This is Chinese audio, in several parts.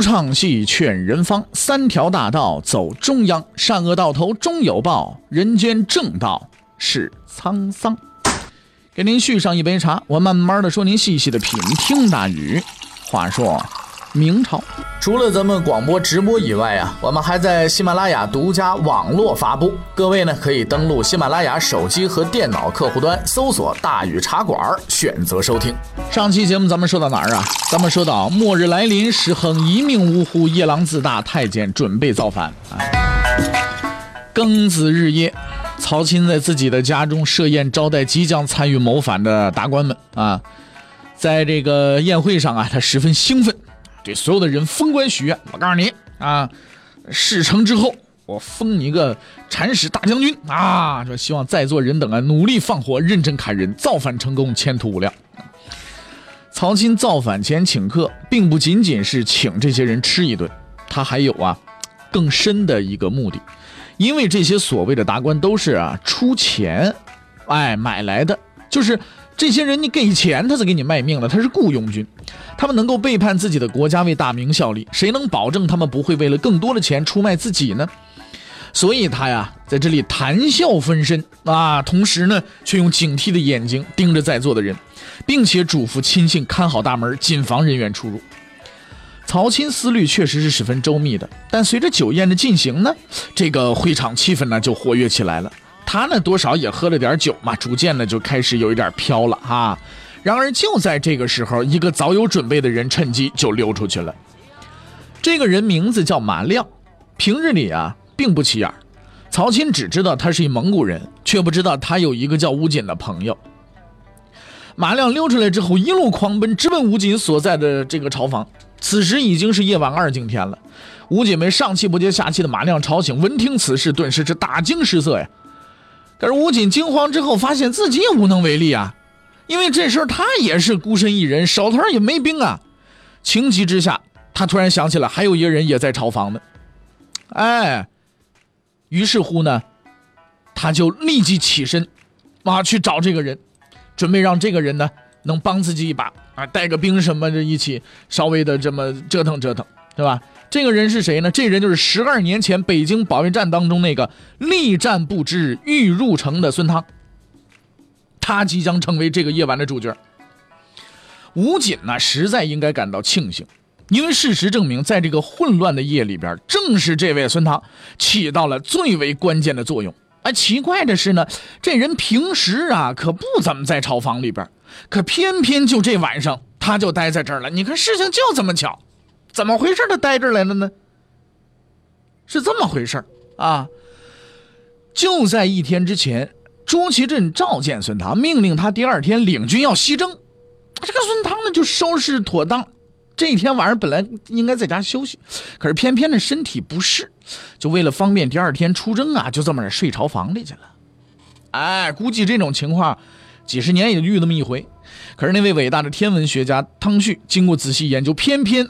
唱戏劝人方，三条大道走中央，善恶到头终有报，人间正道是沧桑。给您续上一杯茶，我慢慢的说，您细细的品。听大雨，话说。明朝，除了咱们广播直播以外啊，我们还在喜马拉雅独家网络发布。各位呢，可以登录喜马拉雅手机和电脑客户端，搜索“大禹茶馆”，选择收听。上期节目咱们说到哪儿啊？咱们说到末日来临，石亨一命呜呼，夜郎自大，太监准备造反。庚子日夜，曹钦在自己的家中设宴招待即将参与谋反的达官们啊。在这个宴会上啊，他十分兴奋。给所有的人封官许愿，我告诉你啊，事成之后，我封你一个铲屎大将军啊！说希望在座人等啊努力放火，认真砍人，造反成功，前途无量。曹钦造反前请客，并不仅仅是请这些人吃一顿，他还有啊更深的一个目的，因为这些所谓的达官都是啊出钱，哎买来的，就是。这些人，你给钱，他才给你卖命了。他是雇佣军，他们能够背叛自己的国家，为大明效力。谁能保证他们不会为了更多的钱出卖自己呢？所以，他呀，在这里谈笑风生啊，同时呢，却用警惕的眼睛盯着在座的人，并且嘱咐亲信看好大门，谨防人员出入。曹钦思虑确实是十分周密的，但随着酒宴的进行呢，这个会场气氛呢就活跃起来了。他呢，多少也喝了点酒嘛，逐渐呢就开始有一点飘了哈。然而就在这个时候，一个早有准备的人趁机就溜出去了。这个人名字叫马亮，平日里啊并不起眼。曹钦只知道他是一蒙古人，却不知道他有一个叫吴锦的朋友。马亮溜出来之后，一路狂奔，直奔吴锦所在的这个朝房。此时已经是夜晚二更天了。吴锦被上气不接下气的马亮吵醒，闻听此事，顿时是大惊失色呀。可是武警惊慌之后，发现自己也无能为力啊，因为这时候他也是孤身一人，手头也没兵啊。情急之下，他突然想起来还有一个人也在朝房呢，哎，于是乎呢，他就立即起身，啊，去找这个人，准备让这个人呢能帮自己一把啊，带个兵什么的，一起稍微的这么折腾折腾，对吧？这个人是谁呢？这人就是十二年前北京保卫战当中那个力战不支、欲入城的孙汤。他即将成为这个夜晚的主角。吴瑾呢，实在应该感到庆幸，因为事实证明，在这个混乱的夜里边，正是这位孙汤起到了最为关键的作用。哎，奇怪的是呢，这人平时啊可不怎么在朝房里边，可偏偏就这晚上他就待在这儿了。你看，事情就这么巧。怎么回事？他待这来了呢？是这么回事啊！就在一天之前，朱祁镇召见孙唐，命令他第二天领军要西征。这个孙唐呢，就收拾妥当。这一天晚上本来应该在家休息，可是偏偏的身体不适，就为了方便第二天出征啊，就这么着睡朝房里去了。哎，估计这种情况几十年也就遇那么一回。可是那位伟大的天文学家汤旭经过仔细研究，偏偏。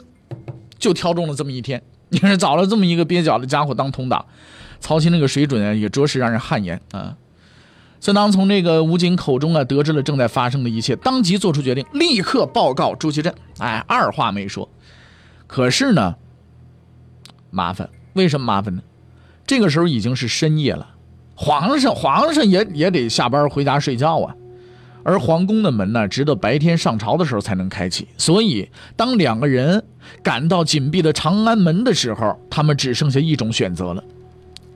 就挑中了这么一天，你看找了这么一个蹩脚的家伙当同党，曹钦那个水准，也着实让人汗颜啊。孙当从这个吴景口中啊得知了正在发生的一切，当即做出决定，立刻报告朱祁镇。哎，二话没说。可是呢，麻烦，为什么麻烦呢？这个时候已经是深夜了，皇上皇上也也得下班回家睡觉啊。而皇宫的门呢，直到白天上朝的时候才能开启。所以，当两个人赶到紧闭的长安门的时候，他们只剩下一种选择了：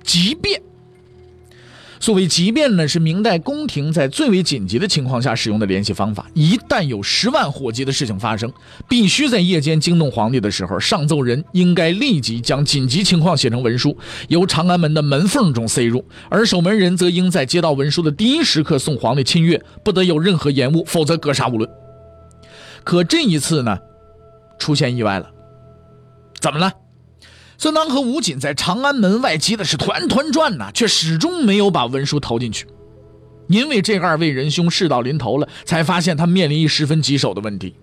即便。所谓急便呢，是明代宫廷在最为紧急的情况下使用的联系方法。一旦有十万火急的事情发生，必须在夜间惊动皇帝的时候，上奏人应该立即将紧急情况写成文书，由长安门的门缝中塞入，而守门人则应在接到文书的第一时刻送皇帝亲阅，不得有任何延误，否则格杀勿论。可这一次呢，出现意外了，怎么了？孙当和吴瑾在长安门外急的是团团转呐，却始终没有把文书投进去。因为这二位仁兄事到临头了，才发现他面临一十分棘手的问题。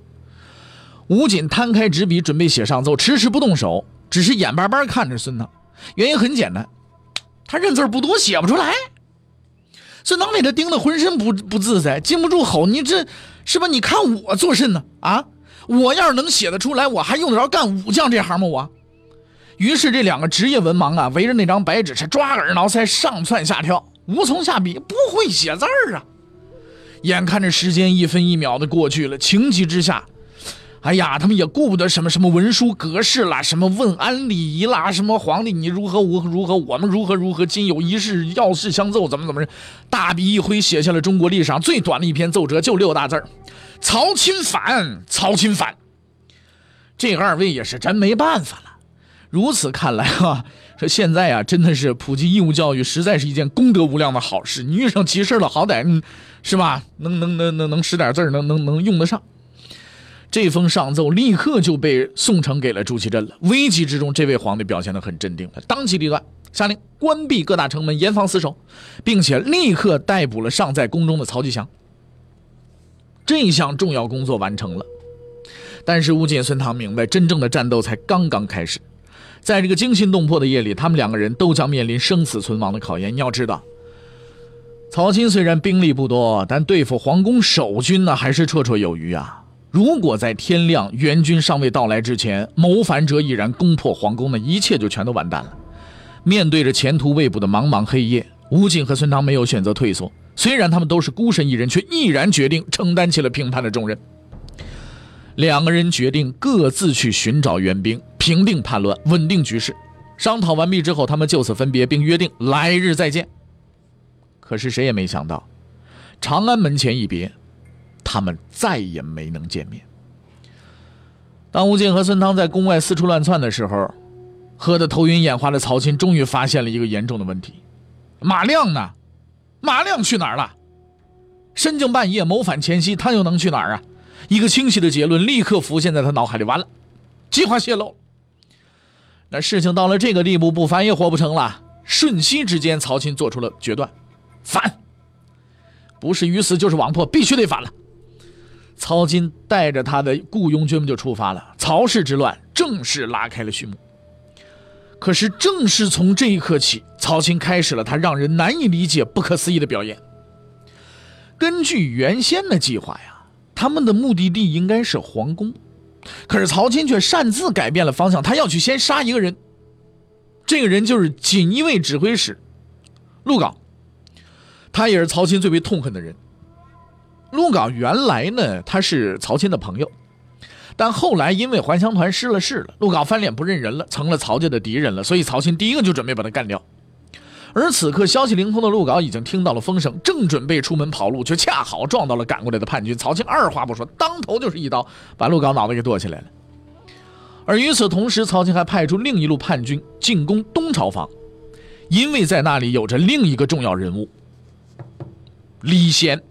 吴瑾摊开纸笔准备写上奏，迟迟不动手，只是眼巴巴看着孙当。原因很简单，他认字不多，写不出来。孙当被他盯得浑身不不自在，禁不住吼：“你这是吧？你看我做甚呢？啊！我要是能写得出来，我还用得着干武将这行吗？我。于是这两个职业文盲啊，围着那张白纸是抓耳挠腮，上蹿下跳，无从下笔，不会写字儿啊。眼看着时间一分一秒的过去了，情急之下。哎呀，他们也顾不得什么什么文书格式啦，什么问安礼仪啦，什么皇帝你如何如何如何，我们如何如何，今有一事要事相奏，怎么怎么着，大笔一挥写下了中国历史上最短的一篇奏折，就六大字曹钦反，曹钦反。这二位也是真没办法了。如此看来啊，说现在啊，真的是普及义务教育，实在是一件功德无量的好事。你遇上急事了，好歹嗯是吧，能能能能能识点字能能能用得上。这封上奏立刻就被宋城给了朱祁镇了。危急之中，这位皇帝表现得很镇定，他当机立断，下令关闭各大城门，严防死守，并且立刻逮捕了尚在宫中的曹吉祥。这项重要工作完成了，但是吴景孙唐明白，真正的战斗才刚刚开始。在这个惊心动魄的夜里，他们两个人都将面临生死存亡的考验。你要知道，曹钦虽然兵力不多，但对付皇宫守军呢，还是绰绰有余啊。如果在天亮、援军尚未到来之前，谋反者已然攻破皇宫，那一切就全都完蛋了。面对着前途未卜的茫茫黑夜，吴景和孙汤没有选择退缩。虽然他们都是孤身一人，却毅然决定承担起了平叛的重任。两个人决定各自去寻找援兵，平定叛乱，稳定局势。商讨完毕之后，他们就此分别，并约定来日再见。可是谁也没想到，长安门前一别。他们再也没能见面。当吴敬和孙汤在宫外四处乱窜的时候，喝得头晕眼花的曹钦终于发现了一个严重的问题：马亮呢？马亮去哪儿了？深更半夜谋反前夕，他又能去哪儿啊？一个清晰的结论立刻浮现在他脑海里。完了，计划泄露。那事情到了这个地步，不反也活不成了。瞬息之间，曹钦做出了决断：反，不是鱼死就是网破，必须得反了。曹金带着他的雇佣军们就出发了，曹氏之乱正式拉开了序幕。可是，正是从这一刻起，曹钦开始了他让人难以理解、不可思议的表演。根据原先的计划呀，他们的目的地应该是皇宫，可是曹钦却擅自改变了方向，他要去先杀一个人。这个人就是锦衣卫指挥使陆镐，他也是曹钦最为痛恨的人。陆镐原来呢，他是曹钦的朋友，但后来因为还乡团失了势了，陆镐翻脸不认人了，成了曹家的敌人了，所以曹钦第一个就准备把他干掉。而此刻消息灵通的陆稿已经听到了风声，正准备出门跑路，却恰好撞到了赶过来的叛军。曹钦二话不说，当头就是一刀，把陆稿脑袋给剁下来了。而与此同时，曹钦还派出另一路叛军进攻东朝房，因为在那里有着另一个重要人物——李贤。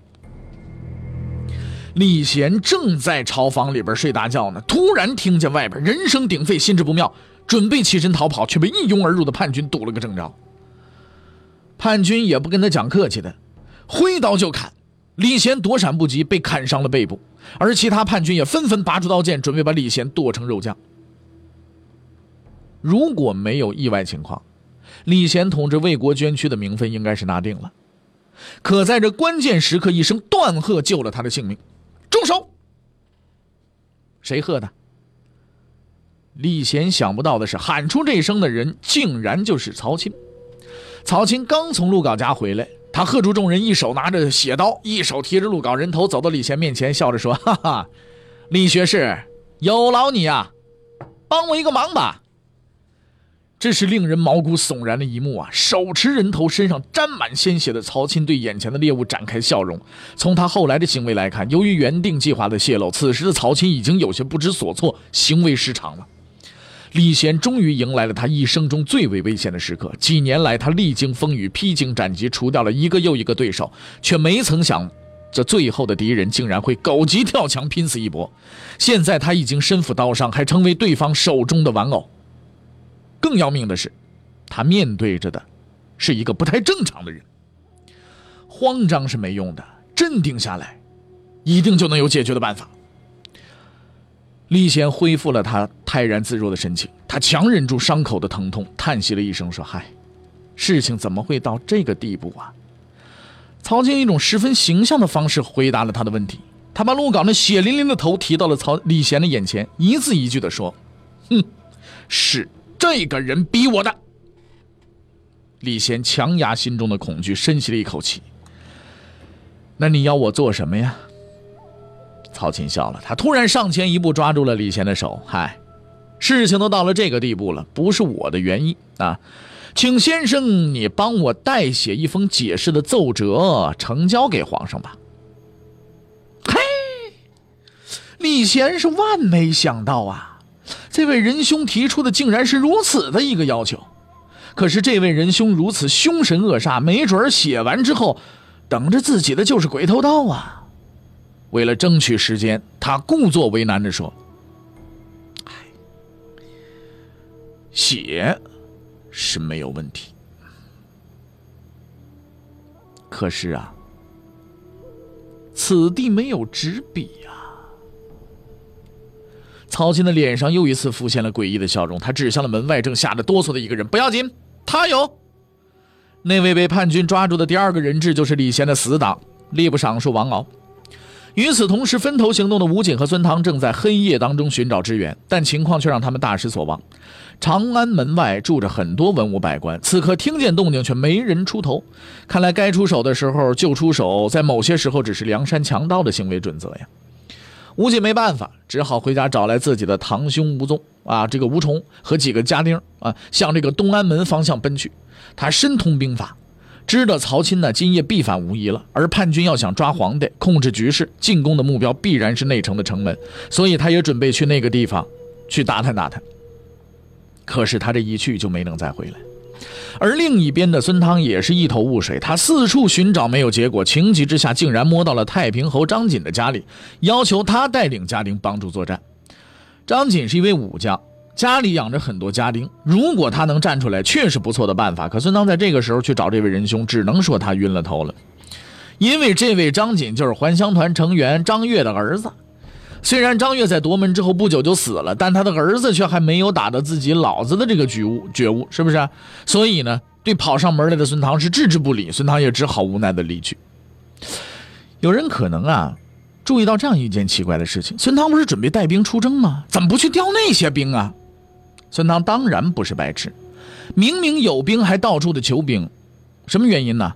李贤正在朝房里边睡大觉呢，突然听见外边人声鼎沸，心知不妙，准备起身逃跑，却被一拥而入的叛军堵了个正着。叛军也不跟他讲客气的，挥刀就砍，李贤躲闪不及，被砍伤了背部。而其他叛军也纷纷拔出刀剑，准备把李贤剁成肉酱。如果没有意外情况，李贤统治魏国捐躯的名分应该是拿定了。可在这关键时刻，一声断喝救了他的性命。住手！谁喝的？李贤想不到的是，喊出这声的人竟然就是曹钦。曹钦刚从陆稿家回来，他喝住众人，一手拿着血刀，一手提着陆稿人头，走到李贤面前，笑着说：“哈哈，李学士，有劳你呀，帮我一个忙吧。”这是令人毛骨悚然的一幕啊！手持人头、身上沾满鲜血的曹钦对眼前的猎物展开笑容。从他后来的行为来看，由于原定计划的泄露，此时的曹钦已经有些不知所措，行为失常了。李贤终于迎来了他一生中最为危险的时刻。几年来，他历经风雨，披荆斩棘，除掉了一个又一个对手，却没曾想，这最后的敌人竟然会狗急跳墙，拼死一搏。现在他已经身负刀伤，还成为对方手中的玩偶。更要命的是，他面对着的是一个不太正常的人。慌张是没用的，镇定下来，一定就能有解决的办法。李贤恢复了他泰然自若的神情，他强忍住伤口的疼痛，叹息了一声，说：“嗨，事情怎么会到这个地步啊？”曹金一种十分形象的方式回答了他的问题。他把鹿港那血淋淋的头提到了曹李贤的眼前，一字一句的说：“哼，是这个人逼我的。”李贤强压心中的恐惧，深吸了一口气。那你要我做什么呀？曹琴笑了，他突然上前一步，抓住了李贤的手。嗨，事情都到了这个地步了，不是我的原因啊，请先生你帮我代写一封解释的奏折，呈交给皇上吧。嘿，李贤是万没想到啊，这位仁兄提出的竟然是如此的一个要求。可是这位仁兄如此凶神恶煞，没准写完之后，等着自己的就是鬼头刀啊！为了争取时间，他故作为难地说：“写是没有问题，可是啊，此地没有纸笔呀。”曹琴的脸上又一次浮现了诡异的笑容，他指向了门外正吓得哆嗦的一个人：“不要紧。”他有，那位被叛军抓住的第二个人质就是李贤的死党吏部尚书王敖。与此同时，分头行动的吴瑾和孙唐正在黑夜当中寻找支援，但情况却让他们大失所望。长安门外住着很多文武百官，此刻听见动静却没人出头。看来该出手的时候就出手，在某些时候只是梁山强盗的行为准则呀。吴瑾没办法，只好回家找来自己的堂兄吴宗啊，这个吴崇和几个家丁啊，向这个东安门方向奔去。他深通兵法，知道曹钦呢今夜必反无疑了。而叛军要想抓皇帝、控制局势，进攻的目标必然是内城的城门，所以他也准备去那个地方去打探打探。可是他这一去就没能再回来。而另一边的孙汤也是一头雾水，他四处寻找没有结果，情急之下竟然摸到了太平侯张锦的家里，要求他带领家丁帮助作战。张锦是一位武将，家里养着很多家丁，如果他能站出来，确实不错的办法。可孙汤在这个时候去找这位仁兄，只能说他晕了头了，因为这位张锦就是还乡团成员张悦的儿子。虽然张悦在夺门之后不久就死了，但他的儿子却还没有打到自己老子的这个觉悟，觉悟是不是？所以呢，对跑上门来的孙唐是置之不理。孙唐也只好无奈的离去。有人可能啊，注意到这样一件奇怪的事情：孙唐不是准备带兵出征吗？怎么不去调那些兵啊？孙唐当然不是白痴，明明有兵还到处的求兵，什么原因呢？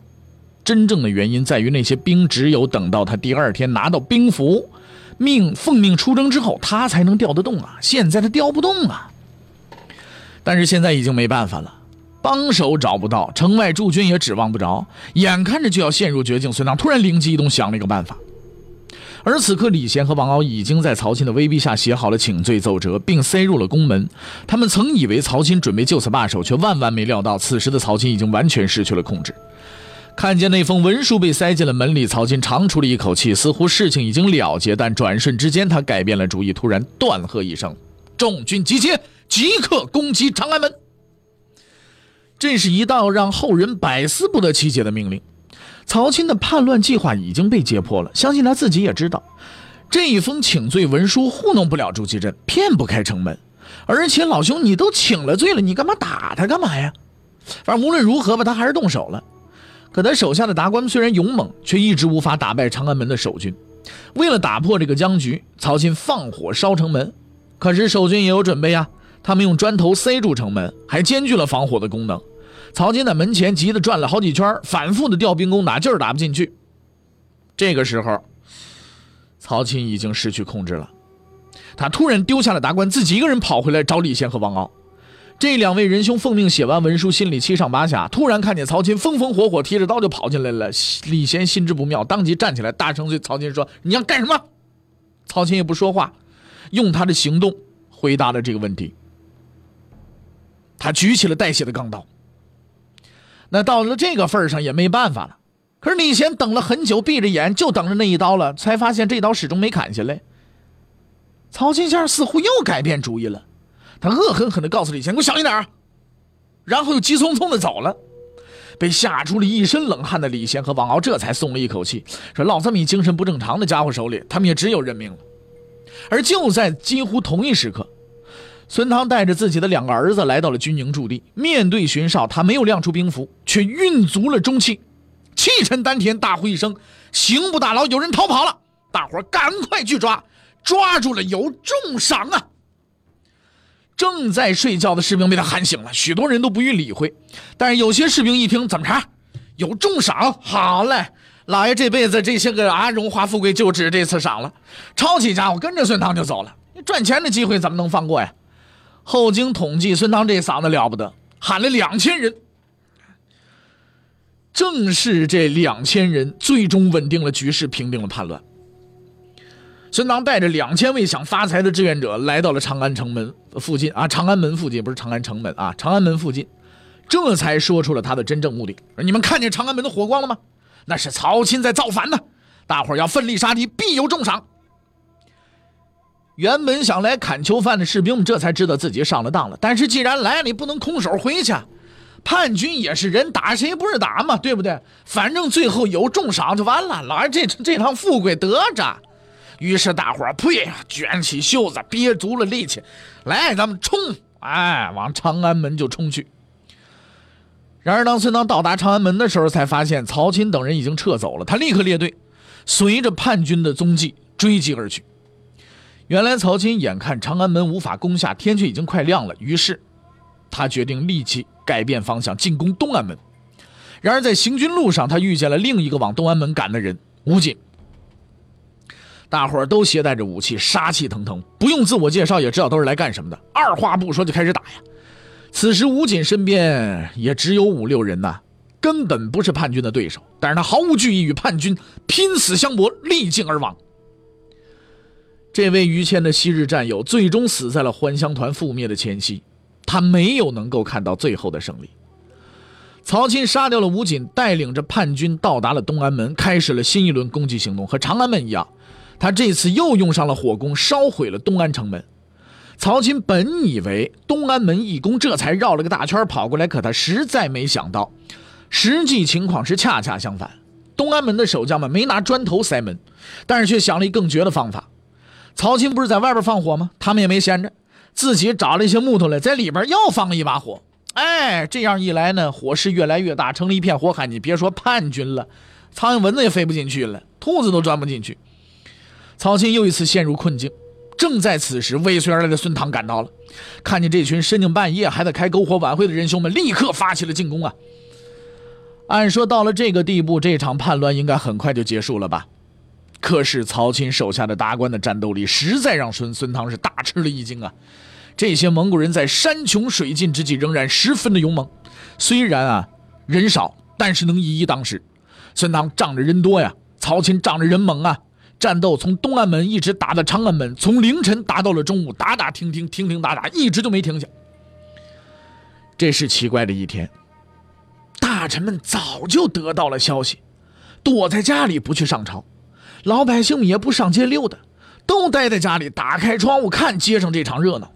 真正的原因在于那些兵只有等到他第二天拿到兵符。命奉命出征之后，他才能调得动啊！现在他调不动啊。但是现在已经没办法了，帮手找不到，城外驻军也指望不着，眼看着就要陷入绝境。孙唐突然灵机一动，想了一个办法。而此刻，李贤和王敖已经在曹钦的威逼下写好了请罪奏折，并塞入了宫门。他们曾以为曹钦准备就此罢手，却万万没料到，此时的曹钦已经完全失去了控制。看见那封文书被塞进了门里，曹钦长出了一口气，似乎事情已经了结。但转瞬之间，他改变了主意，突然断喝一声：“众军集结，即刻攻击长安门！”这是一道让后人百思不得其解的命令。曹钦的叛乱计划已经被揭破了，相信他自己也知道，这一封请罪文书糊弄不了朱祁镇，骗不开城门。而且老兄，你都请了罪了，你干嘛打他干嘛呀？反正无论如何吧，他还是动手了。可他手下的达官虽然勇猛，却一直无法打败长安门的守军。为了打破这个僵局，曹钦放火烧城门。可是守军也有准备呀，他们用砖头塞住城门，还兼具了防火的功能。曹钦在门前急得转了好几圈，反复的调兵攻打，就是打不进去。这个时候，曹钦已经失去控制了，他突然丢下了达官，自己一个人跑回来找李贤和王敖。这两位仁兄奉命写完文书，心里七上八下。突然看见曹钦风风火火提着刀就跑进来了，李贤心知不妙，当即站起来，大声对曹钦说：“你要干什么？”曹钦也不说话，用他的行动回答了这个问题。他举起了带血的钢刀。那到了这个份上也没办法了。可是李贤等了很久，闭着眼就等着那一刀了，才发现这刀始终没砍下来。曹钦先生似乎又改变主意了。他恶狠狠地告诉李贤：“给我小心点然后又急匆匆地走了。被吓出了一身冷汗的李贤和王敖这才松了一口气，说：“落这么一精神不正常的家伙手里，他们也只有认命了。”而就在几乎同一时刻，孙汤带着自己的两个儿子来到了军营驻地，面对巡哨，他没有亮出兵符，却运足了中气，气沉丹田，大呼一声：“刑部大牢有人逃跑了！”大伙赶快去抓，抓住了有重赏啊！正在睡觉的士兵被他喊醒了，许多人都不予理会。但是有些士兵一听，怎么着？有重赏？好嘞，老爷这辈子这些个啊荣华富贵就值这次赏了。抄起家伙，跟着孙唐就走了。赚钱的机会怎么能放过呀？后经统计，孙唐这嗓子了不得，喊了两千人。正是这两千人，最终稳定了局势，平定了叛乱。孙唐带着两千位想发财的志愿者来到了长安城门附近啊，长安门附近不是长安城门啊，长安门附近，这才说出了他的真正目的。你们看见长安门的火光了吗？那是曹钦在造反呢！大伙儿要奋力杀敌，必有重赏。原本想来砍囚犯的士兵们这才知道自己上了当了。但是既然来了，你不能空手回去。叛军也是人，打谁不是打嘛，对不对？反正最后有重赏就完了，老爷这这趟富贵得着。于是大伙儿呸，卷起袖子，憋足了力气，来，咱们冲！哎，往长安门就冲去。然而，当孙唐到达长安门的时候，才发现曹钦等人已经撤走了。他立刻列队，随着叛军的踪迹追击而去。原来，曹钦眼看长安门无法攻下，天却已经快亮了，于是他决定立即改变方向，进攻东安门。然而，在行军路上，他遇见了另一个往东安门赶的人吴瑾。大伙儿都携带着武器，杀气腾腾，不用自我介绍也知道都是来干什么的。二话不说就开始打呀。此时吴瑾身边也只有五六人呐，根本不是叛军的对手。但是他毫无惧意，与叛军拼死相搏，力尽而亡。这位于谦的昔日战友，最终死在了还乡团覆灭的前夕，他没有能够看到最后的胜利。曹钦杀掉了吴瑾，带领着叛军到达了东安门，开始了新一轮攻击行动。和长安门一样。他这次又用上了火攻，烧毁了东安城门。曹钦本以为东安门一攻，这才绕了个大圈跑过来，可他实在没想到，实际情况是恰恰相反。东安门的守将们没拿砖头塞门，但是却想了一更绝的方法。曹钦不是在外边放火吗？他们也没闲着，自己找了一些木头来，在里边又放了一把火。哎，这样一来呢，火势越来越大，成了一片火海。你别说叛军了，苍蝇蚊子也飞不进去了，兔子都钻不进去。曹钦又一次陷入困境，正在此时，尾随而来的孙唐赶到了，看见这群深更半夜还在开篝火晚会的仁兄们，立刻发起了进攻啊！按说到了这个地步，这场叛乱应该很快就结束了吧？可是曹钦手下的达官的战斗力实在让孙孙唐是大吃了一惊啊！这些蒙古人在山穷水尽之际仍然十分的勇猛，虽然啊人少，但是能以一当十。孙唐仗着人多呀，曹钦仗着人猛啊！战斗从东安门一直打到长安门，从凌晨打到了中午，打打停停，停停打打，一直都没停下。这是奇怪的一天。大臣们早就得到了消息，躲在家里不去上朝，老百姓也不上街溜达，都待在家里，打开窗户看街上这场热闹。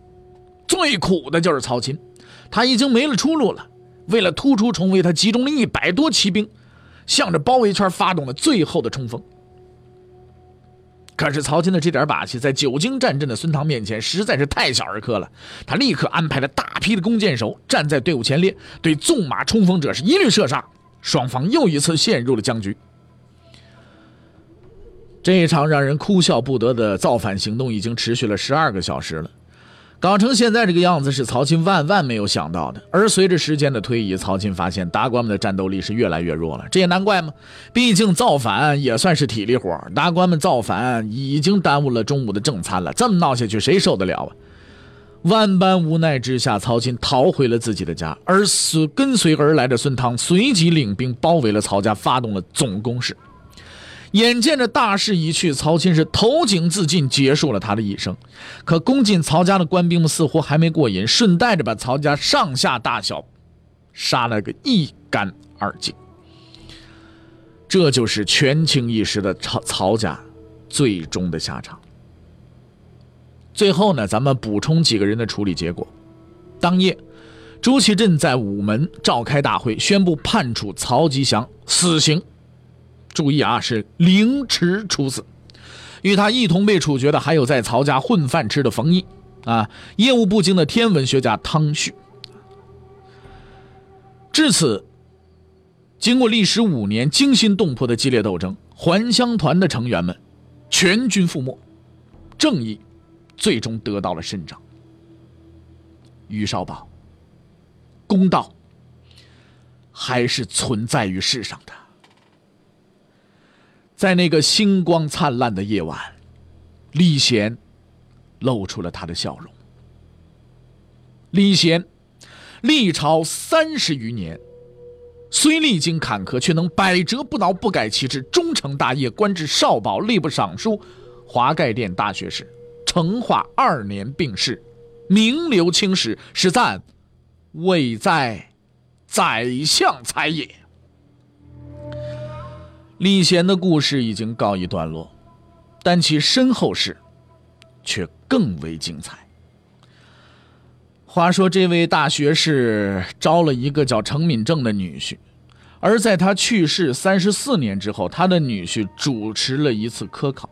最苦的就是曹钦，他已经没了出路了。为了突出重围，他集中了一百多骑兵，向着包围圈发动了最后的冲锋。可是曹钦的这点把戏，在久经战阵的孙唐面前实在是太小儿科了。他立刻安排了大批的弓箭手站在队伍前列，对纵马冲锋者是一律射杀。双方又一次陷入了僵局。这一场让人哭笑不得的造反行动已经持续了十二个小时了。搞成现在这个样子是曹钦万万没有想到的。而随着时间的推移，曹钦发现达官们的战斗力是越来越弱了。这也难怪嘛，毕竟造反也算是体力活。达官们造反已经耽误了中午的正餐了，这么闹下去谁受得了啊？万般无奈之下，曹钦逃回了自己的家，而随跟随而来的孙汤随即领兵包围了曹家，发动了总攻势。眼见着大势已去，曹钦是投井自尽，结束了他的一生。可攻进曹家的官兵们似乎还没过瘾，顺带着把曹家上下大小杀了个一干二净。这就是权倾一时的曹曹家最终的下场。最后呢，咱们补充几个人的处理结果。当夜，朱祁镇在午门召开大会，宣布判处曹吉祥死刑。注意啊，是凌迟处死。与他一同被处决的还有在曹家混饭吃的冯异啊，业务不精的天文学家汤旭。至此，经过历时五年惊心动魄的激烈斗争，还乡团的成员们全军覆没，正义最终得到了伸张。于少保，公道还是存在于世上的。在那个星光灿烂的夜晚，李贤露出了他的笑容。李贤历朝三十余年，虽历经坎坷，却能百折不挠、不改其志，终成大业，官至少保、吏部尚书、华盖殿大学士。成化二年病逝，名留青史，史赞伟在宰相才也。李贤的故事已经告一段落，但其身后事却更为精彩。话说，这位大学士招了一个叫程敏正的女婿，而在他去世三十四年之后，他的女婿主持了一次科考。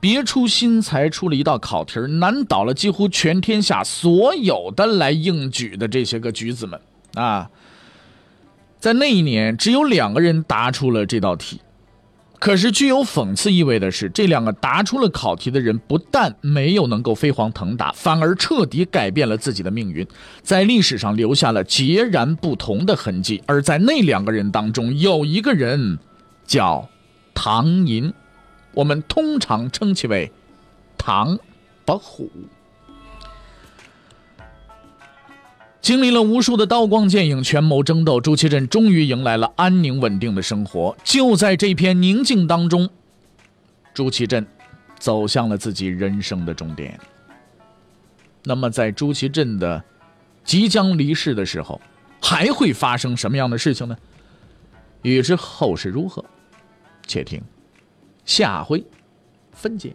别出心裁出了一道考题难倒了几乎全天下所有的来应举的这些个举子们啊！在那一年，只有两个人答出了这道题。可是具有讽刺意味的是，这两个答出了考题的人，不但没有能够飞黄腾达，反而彻底改变了自己的命运，在历史上留下了截然不同的痕迹。而在那两个人当中，有一个人叫唐寅。我们通常称其为唐伯虎。经历了无数的刀光剑影、权谋争斗，朱祁镇终于迎来了安宁稳定的生活。就在这片宁静当中，朱祁镇走向了自己人生的终点。那么，在朱祁镇的即将离世的时候，还会发生什么样的事情呢？欲知后事如何，且听。下回分解。